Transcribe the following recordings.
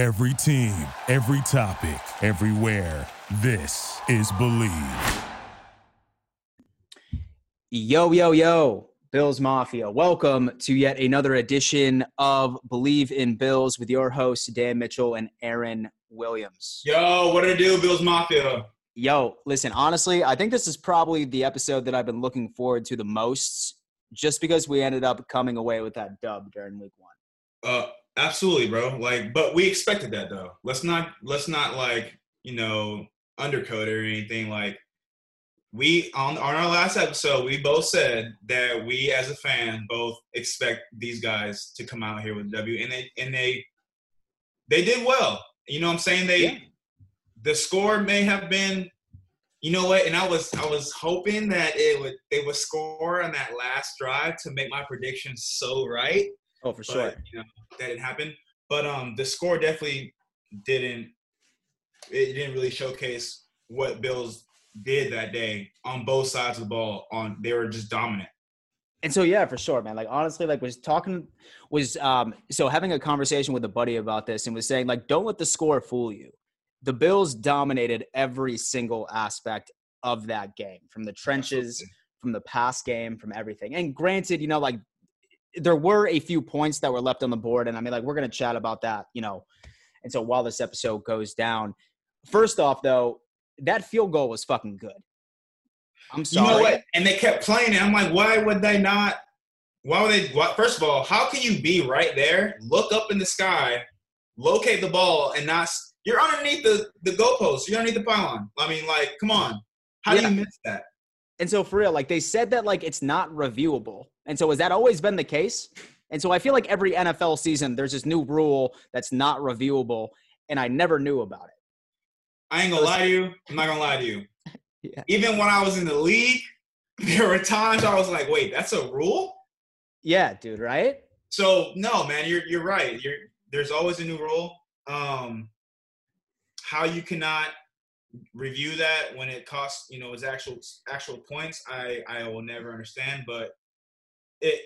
Every team, every topic, everywhere. This is Bleav. Yo, yo, yo, Bills Mafia. Welcome to yet another edition of Bleav in Bills with your hosts, Dan Mitchell and Aaron Williams. Yo, what did it do, Bills Mafia? Yo, listen, honestly, I think this is probably the episode that I've been looking forward to the most just because we ended up coming away with that dub during week one. Uh, absolutely, bro. Like, but we expected that though. Let's not let's not like you know undercoat or anything. Like, we on on our last episode, we both said that we as a fan both expect these guys to come out here with W, and they and they they did well. You know what I'm saying? They Yeah. the score may have been you know what and i was i was hoping that it would they would score on that last drive to make my prediction so right Oh, for but, sure. you know that didn't happen but um the score definitely didn't it didn't really showcase what bills did that day on both sides of the ball on they were just dominant And so yeah, for sure, man. Like honestly, like was talking was um so having a conversation with a buddy about this and was saying like don't let the score fool you. The Bills dominated every single aspect of that game, from the trenches, from the pass game, from everything. And granted, you know, like there were a few points that were left on the board, and I mean, like we're gonna chat about that, you know. And so while this episode goes down, first off, though, that field goal was fucking good. I'm You sorry. know what? And they kept playing it. I'm like, why would they not? Why would they? Why, first of all, how can you be right there, look up in the sky, locate the ball, and not? You're underneath the the goalpost. You're underneath the pylon. I mean, like, come on. How Yeah. do you miss that? And so for real, like they said that like it's not reviewable. And so has that always been the case? And so I feel like every NFL season there's this new rule that's not reviewable, and I never knew about it. I ain't gonna lie to you. I'm not gonna lie to you. Yeah. Even when I was in the league, there were times I was like, wait, that's a rule. Yeah, dude, right? So no, man, you're you're right. You're there's always a new rule. Um, how you cannot review that when it costs you know its actual actual points, I I will never understand. But it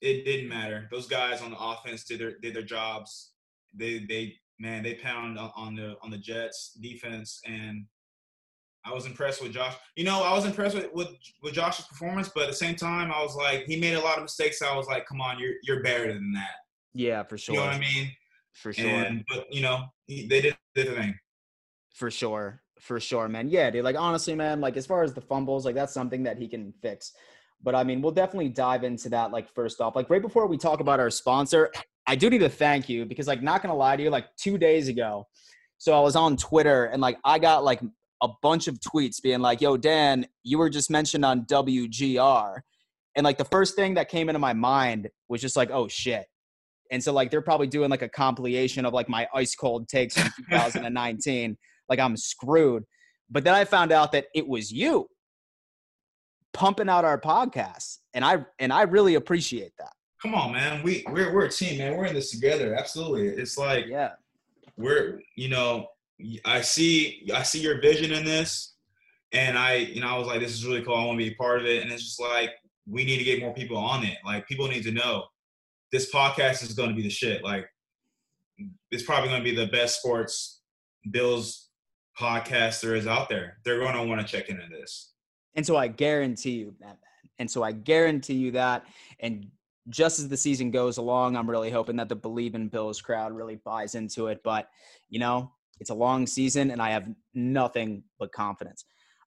it didn't matter. Those guys on the offense did their did their jobs. They they man they pound on, the on the Jets defense and. I was impressed with Josh. You know, I was impressed with, with with Josh's performance, but at the same time, I was like, he made a lot of mistakes. I was like, come on, you're you're better than that. Yeah, for sure. You know what I mean? For sure. And but you know, he, they did, did the thing. For sure. For sure, man. Yeah, dude. Like honestly, man, like as far as the fumbles, like that's something that he can fix. But I mean, we'll definitely dive into that like first off. Like right before we talk about our sponsor, I do need to thank you because like not gonna lie to you, like two days ago, so I was on Twitter and like I got like a bunch of tweets being like, yo, Dan, you were just mentioned on WGR. And like the first thing that came into my mind was just like, oh shit. And so like they're probably doing like a compilation of like my ice cold takes from 2019. like I'm screwed. But then I found out that it was you pumping out our podcast. And I and I really appreciate that. Come on, man. We we're we're a team, man. We're in this together. Absolutely. It's like Yeah. we're you know, I see I see your vision in this, and I you know I was like, this is really cool. I want to be a part of it, and it's just like we need to get more people on it. Like people need to know this podcast is going to be the shit. Like it's probably going to be the best sports Bills podcast there is out there. They're going to want to check into this. And so I guarantee you that. And so I guarantee you that. And just as the season goes along, I'm really hoping that the Bleav in Bills crowd really buys into it. But, you know, it's a long season and I have nothing but confidence.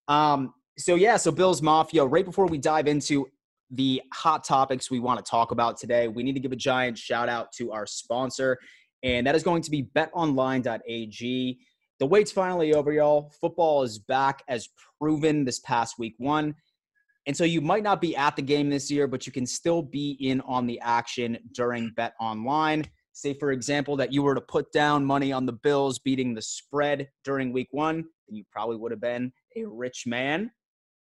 Um, so, yeah, so Bills Mafia, right before we dive into the hot topics we want to talk about today, we need to give a giant shout out to our sponsor, and that is going to be betonline.ag. The wait's finally over, y'all. Football is back as proven this past week one. And so you might not be at the game this year, but you can still be in on the action during Bet Online. Say, for example, that you were to put down money on the Bills beating the spread during week one, you probably would have been a rich man.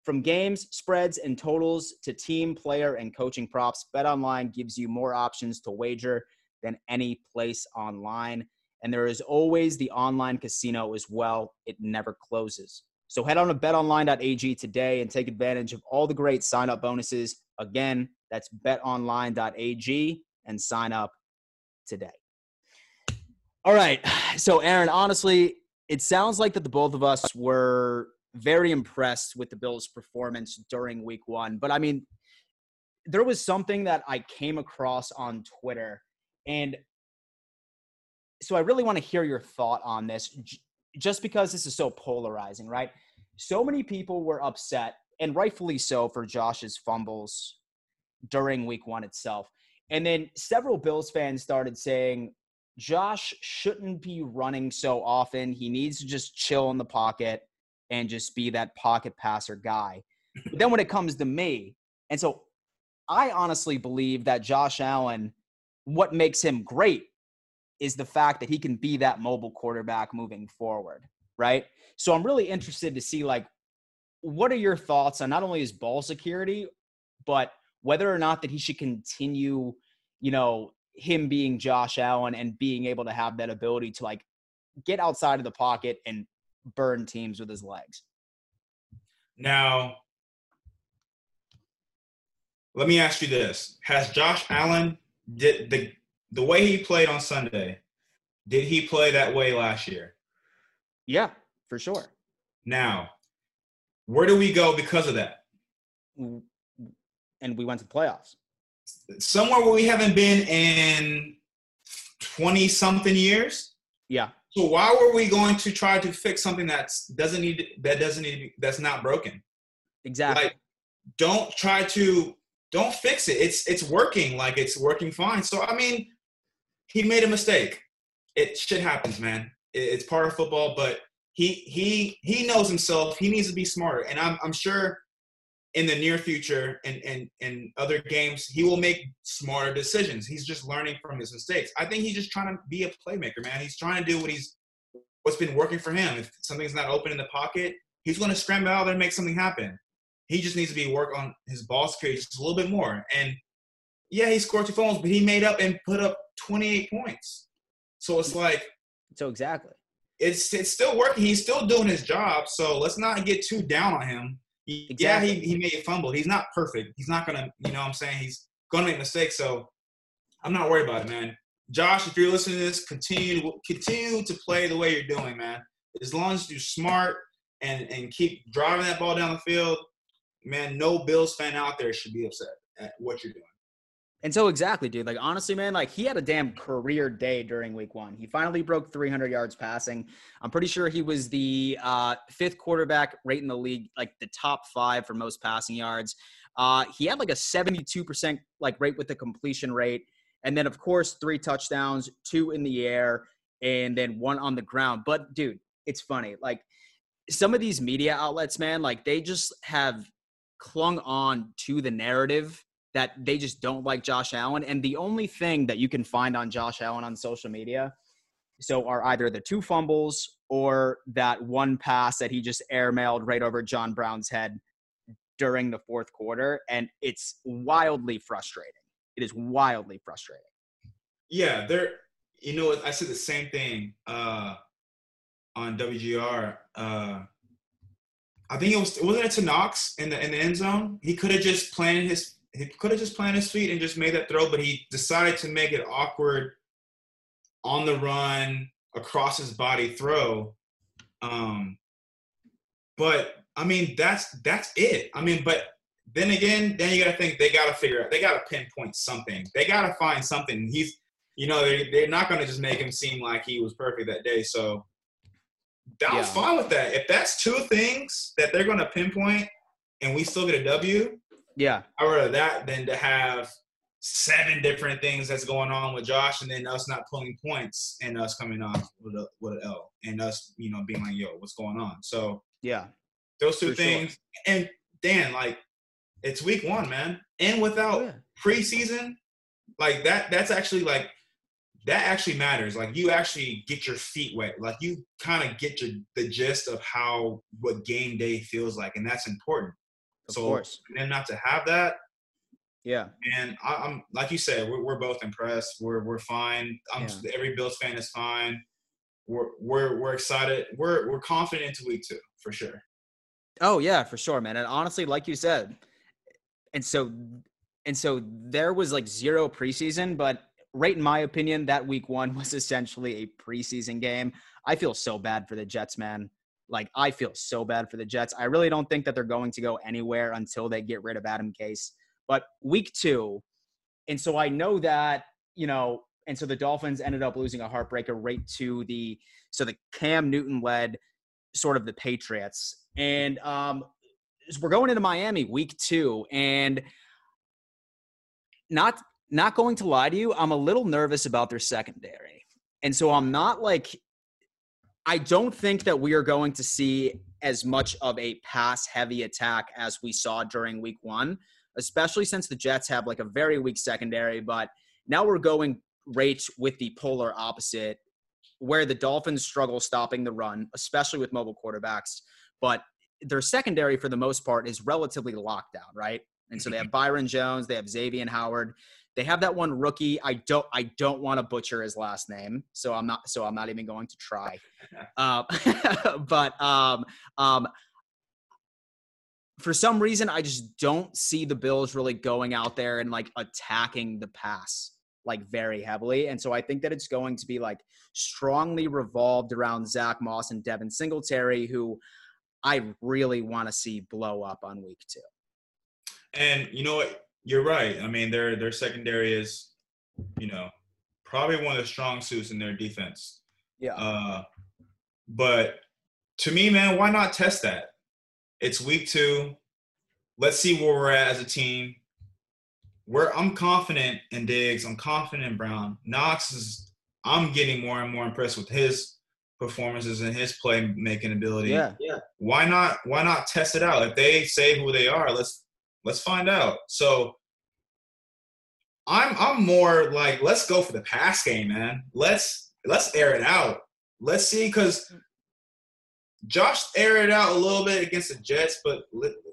From games, spreads, and totals to team, player, and coaching props, Bet Online gives you more options to wager than any place online. And there is always the online casino as well. It never closes. So head on to betonline.ag today and take advantage of all the great sign up bonuses. Again, that's betonline.ag and sign up today. All right. So, Aaron, honestly, it sounds like that the both of us were very impressed with the Bills' performance during week one. But I mean, there was something that I came across on Twitter. And so I really want to hear your thought on this, just because this is so polarizing, right? So many people were upset, and rightfully so, for Josh's fumbles during week one itself. And then several Bills fans started saying, Josh shouldn't be running so often. He needs to just chill in the pocket and just be that pocket passer guy. But then when it comes to me, and so I honestly believe that Josh Allen, what makes him great is the fact that he can be that mobile quarterback moving forward, right? So I'm really interested to see like what are your thoughts on not only his ball security, but whether or not that he should continue, you know, him being Josh Allen and being able to have that ability to like get outside of the pocket and burn teams with his legs. Now, let me ask you this: Has Josh Allen did the the way he played on Sunday? Did he play that way last year? Yeah, for sure. Now, where do we go because of that? And we went to the playoffs somewhere where we haven't been in 20 something years. Yeah. So why were we going to try to fix something that's doesn't need that doesn't need be, that's not broken? Exactly. Like don't try to don't fix it. It's it's working like it's working fine. So I mean, he made a mistake. It shit happens, man. It's part of football, but he he he knows himself. He needs to be smarter. And I'm I'm sure in the near future and and and other games, he will make smarter decisions. He's just learning from his mistakes. I think he's just trying to be a playmaker, man. He's trying to do what he's what's been working for him. If something's not open in the pocket, he's going to scramble out there and make something happen. He just needs to be work on his ball security just a little bit more. And yeah, he scored two phones, but he made up and put up 28 points. So it's like so exactly. It's it's still working. He's still doing his job. So let's not get too down on him Exactly. Yeah, he, he may have fumbled. He's not perfect. He's not gonna, you know what I'm saying? He's gonna make mistakes. So I'm not worried about it, man. Josh, if you're listening to this, continue continue to play the way you're doing, man. As long as you're smart and and keep driving that ball down the field, man, no Bills fan out there should be upset at what you're doing. And so exactly, dude. Like honestly, man, like he had a damn career day during week one. He finally broke 300 yards passing. I'm pretty sure he was the uh, fifth quarterback rate in the league, like the top five for most passing yards. Uh, he had like a 72% like rate with the completion rate, and then of course three touchdowns, two in the air, and then one on the ground. But dude, it's funny. Like some of these media outlets, man, like they just have clung on to the narrative that they just don't like Josh Allen. And the only thing that you can find on Josh Allen on social media so are either the two fumbles or that one pass that he just airmailed right over John Brown's head during the fourth quarter. And it's wildly frustrating. It is wildly frustrating. Yeah, there. You know, I said the same thing uh, on WGR. Uh, I think it was wasn't it to Knox in the in the end zone. He could have just planted his he could have just planted his feet and just made that throw, but he decided to make it awkward on the run across his body throw. Um, but I mean, that's that's it. I mean, but then again, then you got to think they got to figure out, they got to pinpoint something. They got to find something. He's, you know, they they're not going to just make him seem like he was perfect that day. So that yeah. was fine with that. If that's two things that they're going to pinpoint, and we still get a W, yeah. I'd rather that than to have seven different things that's going on with Josh and then us not pulling points and us coming off with a with an L and us, you know, being like, yo, what's going on? So yeah. Those two things. Sure. And Dan, like, it's week one, man. And without yeah. preseason, like that that's actually like that actually matters. Like you actually get your feet wet. Like you kind of get your the gist of how what game day feels like, and that's important. Of so course. and not to have that. Yeah. And I, am like you said, we're, we're both impressed. We're we're fine. I'm yeah. every Bills fan is fine. We're we're we're excited. We're we're confident into week two for sure. Oh yeah, for sure, man. And honestly, like you said, and so and so there was like zero preseason, but right in my opinion, that week one was essentially a preseason game. I feel so bad for the Jets, man. Like I feel so bad for the Jets. I really don't think that they're going to go anywhere until they get rid of Adam Gase. But week two, and so I know that you know, and so the Dolphins ended up losing a heartbreaker right to the so the Cam Newton led sort of the Patriots, and um, we're going into Miami week two, and not not going to lie to you, I'm a little nervous about their secondary. And so I'm not like I don't think that we are going to see as much of a pass heavy attack as we saw during week 1, especially since the Jets have like a very weak secondary, but now we're going right with the polar opposite where the Dolphins struggle stopping the run, especially with mobile quarterbacks, but their secondary for the most part is relatively locked down, right? And so they have mm-hmm. Byron Jones, they have Xavien Howard, they have that one rookie. I don't I don't want to butcher his last name, so I'm not so I'm not even going to try. uh, but um, um, for some reason, I just don't see the Bills really going out there and like attacking the pass like very heavily. And so I think that it's going to be like strongly revolved around Zach Moss and Devin Singletary, who I really want to see blow up on week two. And you know what? You're right. I mean, their their secondary is, you know, probably one of the strong suits in their defense. Yeah. Uh, but to me, man, why not test that? It's week two. Let's see where we're at as a team. Where I'm confident in Diggs, I'm confident in Brown. Knox is. I'm getting more and more impressed with his performances and his playmaking ability. Yeah, yeah. Why not? Why not test it out? If they say who they are, let's Let's find out. So I'm I'm more like let's go for the pass game, man. Let's let's air it out. Let's see because Josh aired it out a little bit against the Jets, but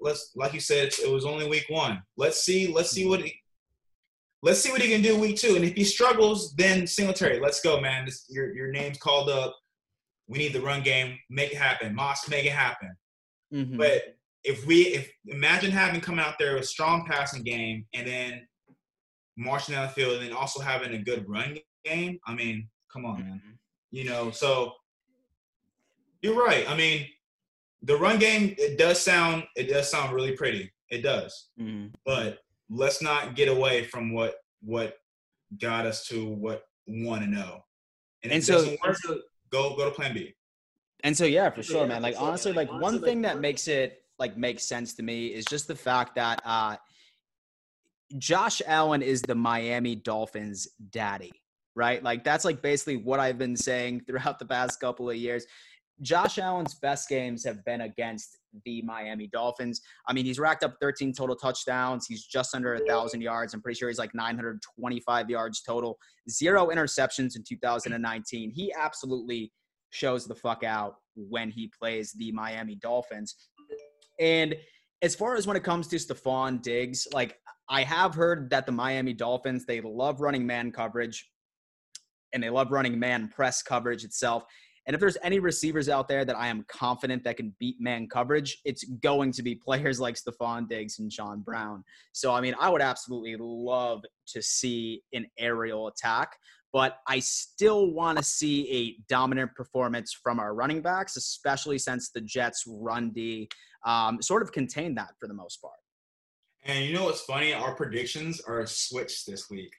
let's like you said, it was only week one. Let's see let's see what he let's see what he can do week two. And if he struggles, then Singletary, let's go, man. This, your your name's called up. We need the run game. Make it happen. Moss, make it happen. Mm-hmm. But if we if imagine having come out there with a strong passing game and then marching down the field and then also having a good run game, I mean, come on, man. Mm-hmm. You know, so you're right. I mean, the run game it does sound it does sound really pretty. It does. Mm-hmm. But let's not get away from what what got us to what we want to know. And, and so, work, so, go go to plan B. And so yeah, for sure, man. Like honestly, like one thing that makes it like makes sense to me is just the fact that uh, Josh Allen is the Miami Dolphins daddy, right? Like that's like basically what I've been saying throughout the past couple of years. Josh Allen's best games have been against the Miami Dolphins. I mean, he's racked up 13 total touchdowns. He's just under a thousand yards. I'm pretty sure he's like 925 yards total. Zero interceptions in 2019. He absolutely shows the fuck out when he plays the Miami Dolphins. And as far as when it comes to Stefon Diggs, like I have heard that the Miami Dolphins, they love running man coverage and they love running man press coverage itself. And if there's any receivers out there that I am confident that can beat man coverage, it's going to be players like Stefon Diggs and John Brown. So, I mean, I would absolutely love to see an aerial attack, but I still want to see a dominant performance from our running backs, especially since the Jets' run D um, sort of contain that for the most part. And you know what's funny? Our predictions are switched this week.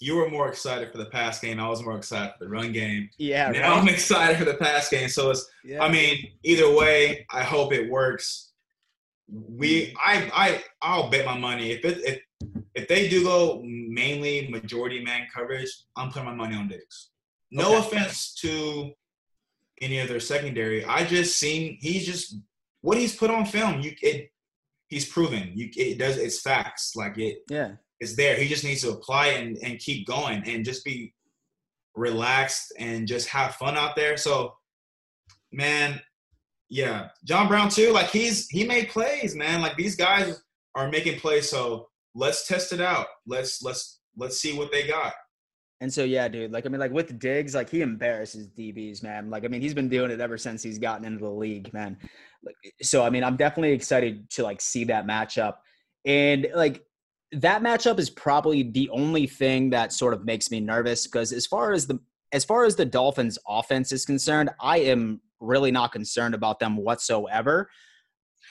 You were more excited for the pass game. I was more excited for the run game. Yeah. Now right. I'm excited for the pass game. So it's. Yeah. I mean, either way, I hope it works. We, I, I, I'll bet my money if it, if if they do go mainly majority man coverage, I'm putting my money on Diggs. No okay. offense to any of their secondary. I just seen he's just what he's put on film, you it he's proven. You it does it's facts. Like it yeah. It's there. He just needs to apply and, and keep going and just be relaxed and just have fun out there. So man, yeah. John Brown too, like he's he made plays, man. Like these guys are making plays. So let's test it out. Let's let's let's see what they got. And so yeah, dude. Like I mean, like with Diggs, like he embarrasses DBs, man. Like I mean, he's been doing it ever since he's gotten into the league, man. So I mean, I'm definitely excited to like see that matchup. And like that matchup is probably the only thing that sort of makes me nervous because as far as the as far as the Dolphins offense is concerned, I am really not concerned about them whatsoever.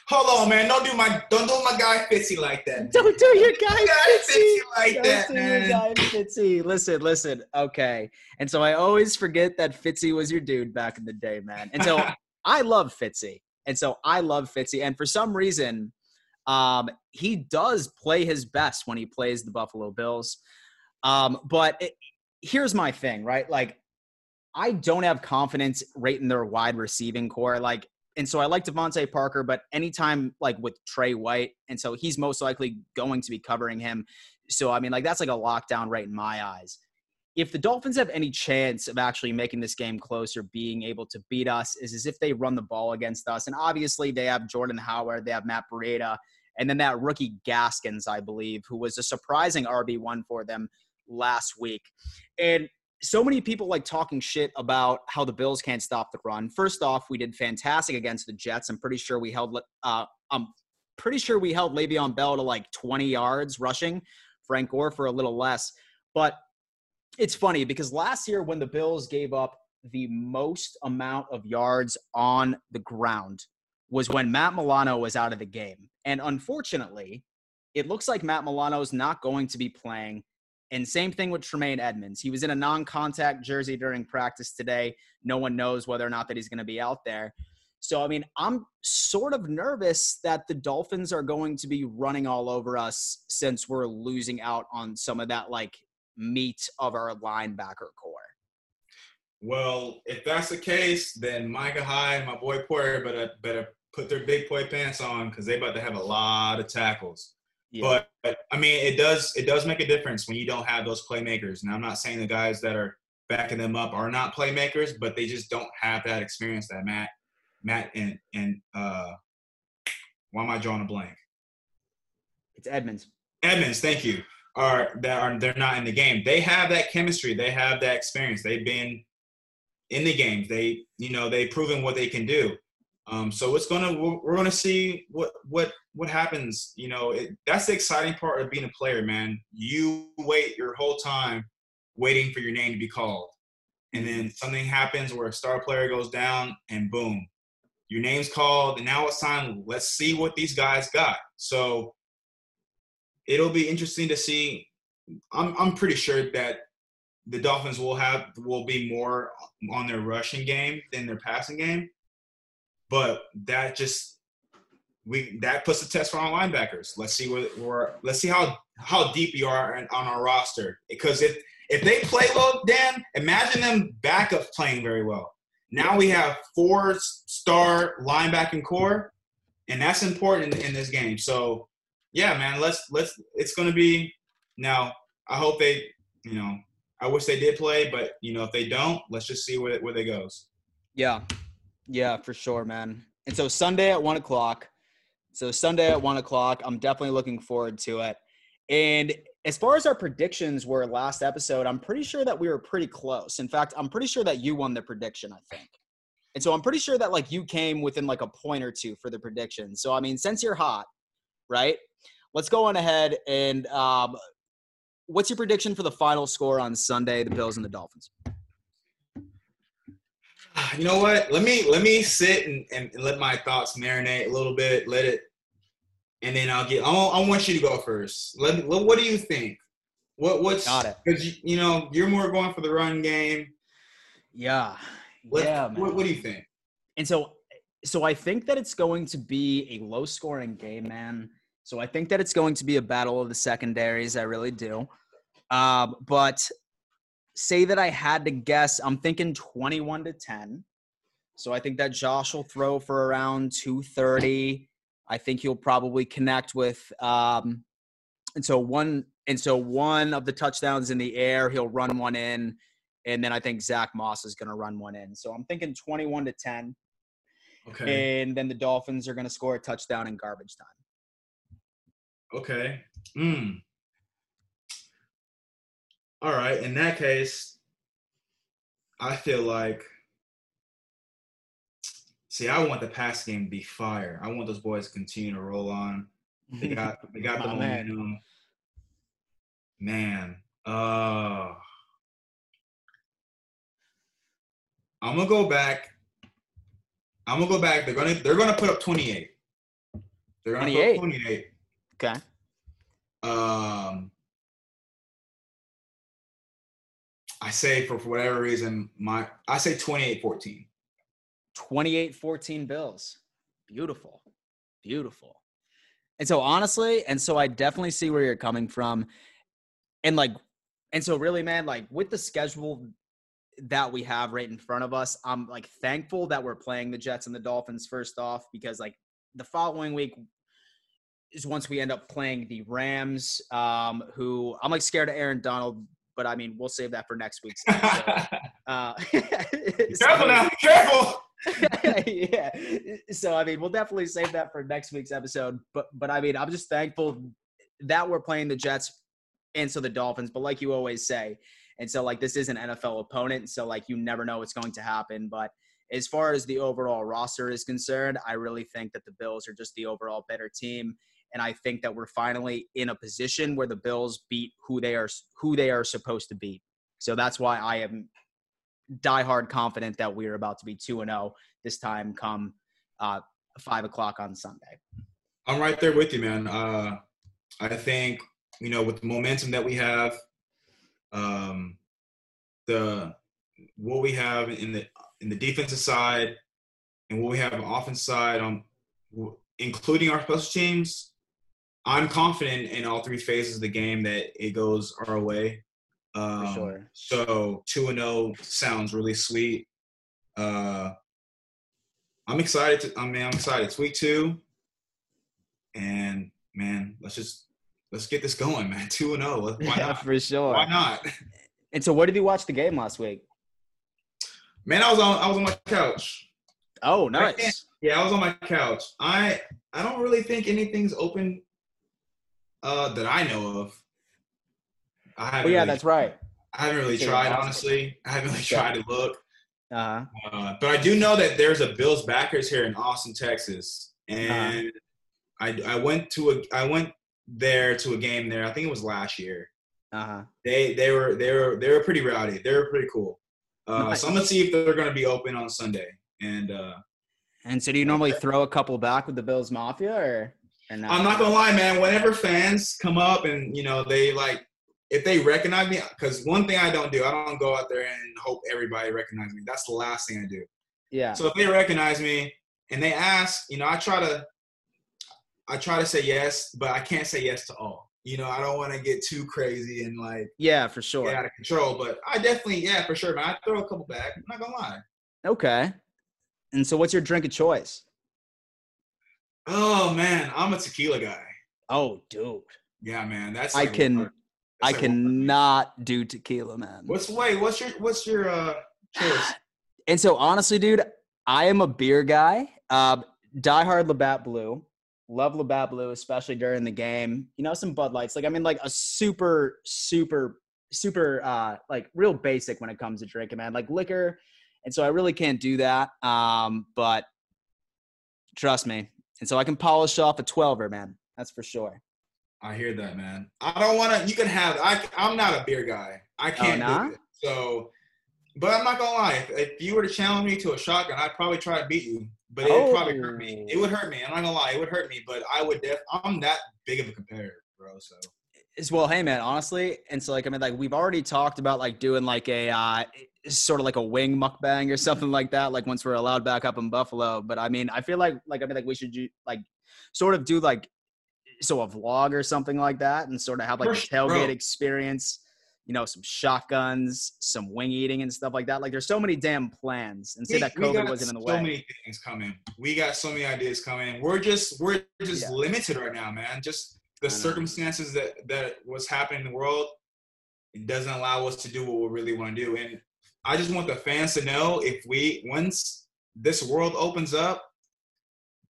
Hold on, man. Don't do my don't do my guy Fitzy like that. Man. Don't do your guy, Fitzy. Like Don't that, do man. your guy Fitzy. Listen, listen. Okay. And so I always forget that Fitzy was your dude back in the day, man. And so I love Fitzy. And so I love Fitzy. And for some reason, um, he does play his best when he plays the Buffalo Bills. Um, but it, here's my thing, right? Like, I don't have confidence rating their wide receiving core. Like, and so I like DeVante Parker, but anytime like with Tre White, and so he's most likely going to be covering him. So I mean, like that's like a lockdown right in my eyes. If the Dolphins have any chance of actually making this game closer, being able to beat us, is as if they run the ball against us. And obviously, they have Jordan Howard, they have Matt Breida, and then that rookie Gaskins, I believe, who was a surprising RB one for them last week. And so many people like talking shit about how the Bills can't stop the run. First off, we did fantastic against the Jets. I'm pretty sure we held. Uh, I'm pretty sure we held Le'Veon Bell to like 20 yards rushing. Frank Gore for a little less, but it's funny because last year when the Bills gave up the most amount of yards on the ground was when Matt Milano was out of the game, and unfortunately, it looks like Matt Milano is not going to be playing. And same thing with Tremaine Edmunds. He was in a non-contact jersey during practice today. No one knows whether or not that he's going to be out there. So I mean, I'm sort of nervous that the Dolphins are going to be running all over us since we're losing out on some of that like meat of our linebacker core. Well, if that's the case, then Micah Hyde and my boy Poyer better better put their big boy pants on because they about to have a lot of tackles. But, but I mean, it does it does make a difference when you don't have those playmakers. And I'm not saying the guys that are backing them up are not playmakers, but they just don't have that experience that Matt, Matt and and uh, why am I drawing a blank? it's Edmunds. Edmunds, thank you. Are that are they're not in the game. They have that chemistry. They have that experience. They've been in the games. They you know they've proven what they can do. Um, so it's gonna we're, gonna see what what what happens. You know it, that's the exciting part of being a player, man. You wait your whole time waiting for your name to be called, and then something happens where a star player goes down, and boom, your name's called, and now it's time. Let's see what these guys got. So it'll be interesting to see. I'm I'm pretty sure that the Dolphins will have will be more on their rushing game than their passing game, but that just we that puts a test for our linebackers. Let's see where where let's see how how deep you are on our roster because if if they play well, Dan, imagine them backups playing very well. Now we have four star linebacking core, and that's important in, in this game. So yeah, man, let's let's. It's going to be now. I hope they, you know, I wish they did play, but you know, if they don't, let's just see where where they goes. Yeah, yeah, for sure, man. And so Sunday at one o'clock. So Sunday at one o'clock, I'm definitely looking forward to it. And as far as our predictions were last episode, I'm pretty sure that we were pretty close. In fact, I'm pretty sure that you won the prediction. I think. And so I'm pretty sure that like you came within like a point or two for the prediction. So I mean, since you're hot, right? Let's go on ahead and um, what's your prediction for the final score on Sunday? The Bills and the Dolphins. You know what? Let me let me sit and, and let my thoughts marinate a little bit. Let it, and then I'll get. I want, I want you to go first. Let me. What, do you think? What what's Got it. Because you, you know you're more going for the run game. Yeah, What, yeah, what, what do you think? And so, so I think that it's going to be a low scoring game, man. So I think that it's going to be a battle of the secondaries. I really do. Um, but say that I had to guess, I'm thinking 21 to 10. So I think that Josh will throw for around 230. I think he'll probably connect with um and so one and so one of the touchdowns in the air, he'll run one in, and then I think Zach Moss is gonna run one in. So I'm thinking 21 to 10. Okay. And then the Dolphins are gonna score a touchdown in garbage time. Okay. Mm. All right. In that case, I feel like. See, I want the pass game to be fire. I want those boys to continue to roll on. They got they got the momentum. Man, uh, I'm gonna go back. I'm gonna go back. They're gonna they're gonna put up 28. They're gonna 28. put up 28. Okay. Um, I say for, for whatever reason, my I say 28-14. 28-14 Bills. Beautiful. Beautiful. And so honestly, and so I definitely see where you're coming from. And like and so really man, like with the schedule that we have right in front of us, I'm like thankful that we're playing the Jets and the Dolphins first off because like the following week is once we end up playing the Rams, um, who I'm like scared of Aaron Donald, but I mean we'll save that for next week's episode. Uh, careful now, careful. yeah. So I mean, we'll definitely save that for next week's episode. But but I mean, I'm just thankful that we're playing the Jets and so the Dolphins. But like you always say, and so like this is an NFL opponent, so like you never know what's going to happen. But as far as the overall roster is concerned, I really think that the Bills are just the overall better team. And I think that we're finally in a position where the Bills beat who they are who they are supposed to beat. So that's why I am diehard confident that we're about to be 2 and 0 this time come uh, 5 o'clock on Sunday. I'm right there with you, man. Uh, I think you know with the momentum that we have, um, the what we have in the in the defensive side, and what we have on offense side, on including our special teams, I'm confident in all three phases of the game that it goes our way. Um, For sure. So two and zero sounds really sweet. Uh, I'm excited. To, I mean, I'm excited. It's week two, and man, let's just let's get this going, man. Two and zero. Why Yeah, not? for sure. Why not? And so, where did you watch the game last week? Man, I was on I was on my couch. Oh, I nice. Yeah, I was on my couch. I I don't really think anything's open uh, that I know of. I haven't. Oh, yeah, really, that's right. I haven't really tried, honestly. I haven't really tried to look. Uh, Uh, but I do know that there's a Bills backers here in Austin, Texas, Uh-huh. and I I went to a I went there to a game there. I think it was last year. uh huh. They they were they were they were pretty rowdy. They were pretty cool. Uh, Nice. So I'm gonna see if they're gonna be open on Sunday. And uh, And so, do you normally throw a couple back with the Bills Mafia, or, or not? Uh, I'm not gonna lie, man. Whenever fans come up and you know they like, if they recognize me, because one thing I don't do, I don't go out there and hope everybody recognizes me. That's the last thing I do. Yeah. So if they recognize me and they ask, you know, I try to, I try to say yes, but I can't say yes to all. You know, I don't want to get too crazy and like Yeah, for sure. get out of control. But I definitely, yeah, for sure, man. I throw a couple back. I'm not gonna lie. Okay. And so, what's your drink of choice? Oh man, I'm a tequila guy. Oh, dude. Yeah, man. That's I can- one- I like cannot do tequila, man. What's wait? What's your what's your uh choice? And so, honestly, dude, I am a beer guy. Uh, diehard Labatt Blue. Love Labatt Blue, especially during the game. You know, some Bud Lights. Like, I mean, like a super, super, super, uh, like real basic when it comes to drinking, man. Like liquor. And so I really can't do that. Um, but trust me. And so I can polish off a 12er, man. That's for sure. I hear that, man. I don't want to. You can have. I. I'm not a beer guy. I oh, can't nah? do it. So, but I'm not gonna lie. If, if you were to challenge me to a shotgun, I'd probably try to beat you. But it would probably hurt me. Oh. It would hurt me. I'm not gonna lie. It would hurt me. But I would. Def- I'm that big of a competitor, bro. So. As well hey man honestly and so like i mean like we've already talked about like doing like a uh sort of like a wing mukbang or something like that like once we're allowed back up in buffalo but i mean i feel like like i mean like we should do like sort of do like so a vlog or something like that and sort of have like a tailgate bro. experience you know some shotguns some wing eating and stuff like that like there's so many damn plans and say We- that covid wasn't in the so way so many things coming. We got so many ideas coming. We're just we're just Yeah. limited right now, man. Just the circumstances that that what's happening in the world it doesn't allow us to do what we really want to do. And I just want the fans to know if we once this world opens up,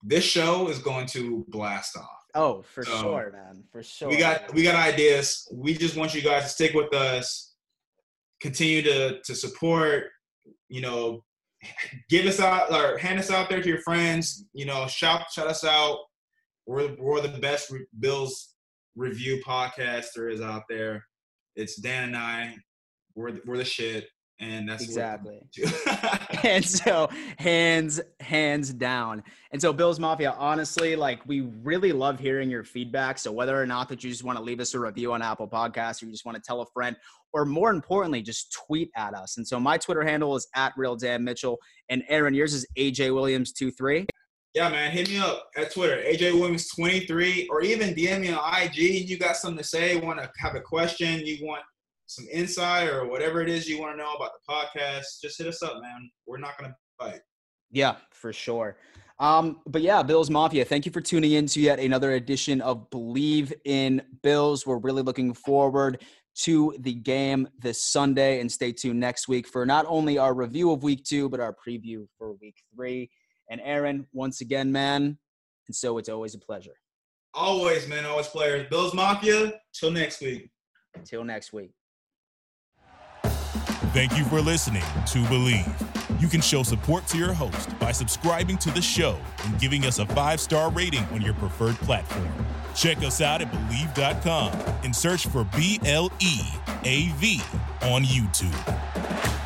this show is going to blast off. oh for So, sure man for sure We got man. we got ideas. We just want you guys to stick with us. Continue to to support. You know, give us out or hand us out there to your friends. You know, shout shout us out. We're we're the best re- Bills review podcast there is out there. It's Dan and I. We're we're the shit, and that's exactly. and so hands hands down. And so Bills Mafia, honestly, like we really love hearing your feedback. So whether or not that you just want to leave us a review on Apple Podcasts, or you just want to tell a friend, or more importantly, just tweet at us. And so my Twitter handle is at real Dan Mitchell, and Aaron, yours is AJ Williams two three. Yeah, man, hit me up at Twitter, AJ Williams 23, or even DM me on IG. You got something to say, want to have a question, you want some insight or whatever it is you want to know about the podcast, just hit us up, man. We're not going to bite. Yeah, for sure. Um, but yeah, Bills Mafia, thank you for tuning in to yet another edition of Bleav in Bills. We're really looking forward to the game this Sunday and stay tuned next week for not only our review of week two, but our preview for week three. And Aaron, once again, man. And so it's always a pleasure. Always, man. Always players. Bills Mafia. Till next week. Till next week. Thank you for listening to Bleav. You can show support to your host by subscribing to the show and giving us a five star rating on your preferred platform. Check us out at Bleav.com and search for B L E A V on YouTube.